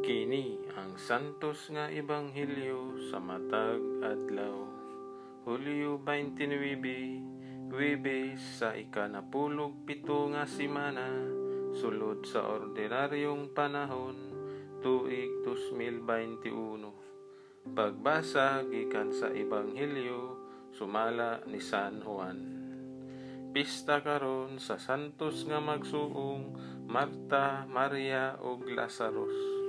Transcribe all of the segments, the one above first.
Kini ang santos nga ebanghelyo sa matag adlaw. Hulyo 29, Webes sa ikanapulog pito nga simana, sulod sa ordinaryong panahon, tuig 2021. Pagbasa gikan sa ebanghelyo sumala ni San Juan. Pista karon sa santos nga magsuong Marta, Maria ug Lazarus.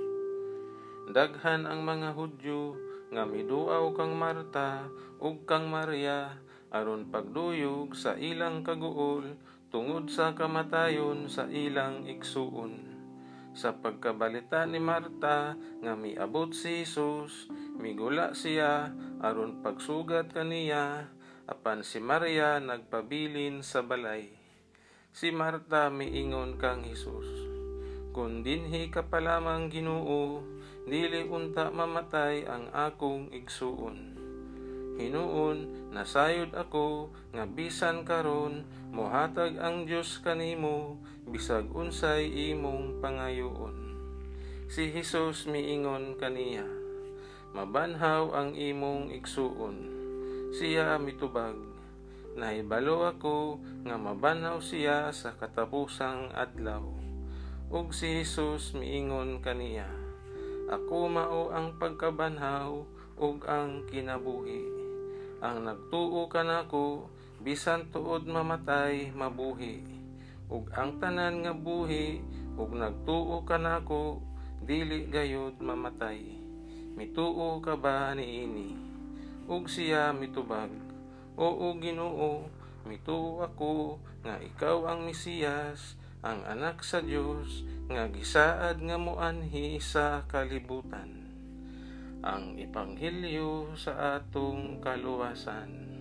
Daghan ang mga Hudyo nga miduaw kang Marta ug kang Maria aron pagduyog sa ilang kaguol tungod sa kamatayon sa ilang igsuon. Sa pagkabalita ni Marta nga miabot si Jesus, migula siya aron pagsugat kaniya apan si Maria nagpabilin sa balay. Si Marta miingon kang Jesus, Kung dinhi ka pa lamang Ginoo, dili unta mamatay ang akong igsuon. Hinuon, nasayod ako, nga bisan karon, mohatag ang Dios kanimo, bisag unsay imong pangayoon. Si Jesus miingon kaniya, mabanhaw ang imong igsuon. Siya mitubag, nahibalo ako nga mabanhaw siya sa katapusang adlaw. Ug si Jesus miingon kaniya, Ako mao ang pagkabanhaw ug ang kinabuhi. Ang nagtuo kanako bisan tuod mamatay mabuhi. Ug ang tanan nga buhi ug nagtuo kanako dili gayud mamatay. Mituo ka ba niini? Ug siya mitubag, Oo Ginoo, mituo ako nga ikaw ang Mesiyas, ang anak sa Dios nga gisaad nga moanhi sa kalibutan. Ang ebanghelyo sa atong kaluwasan.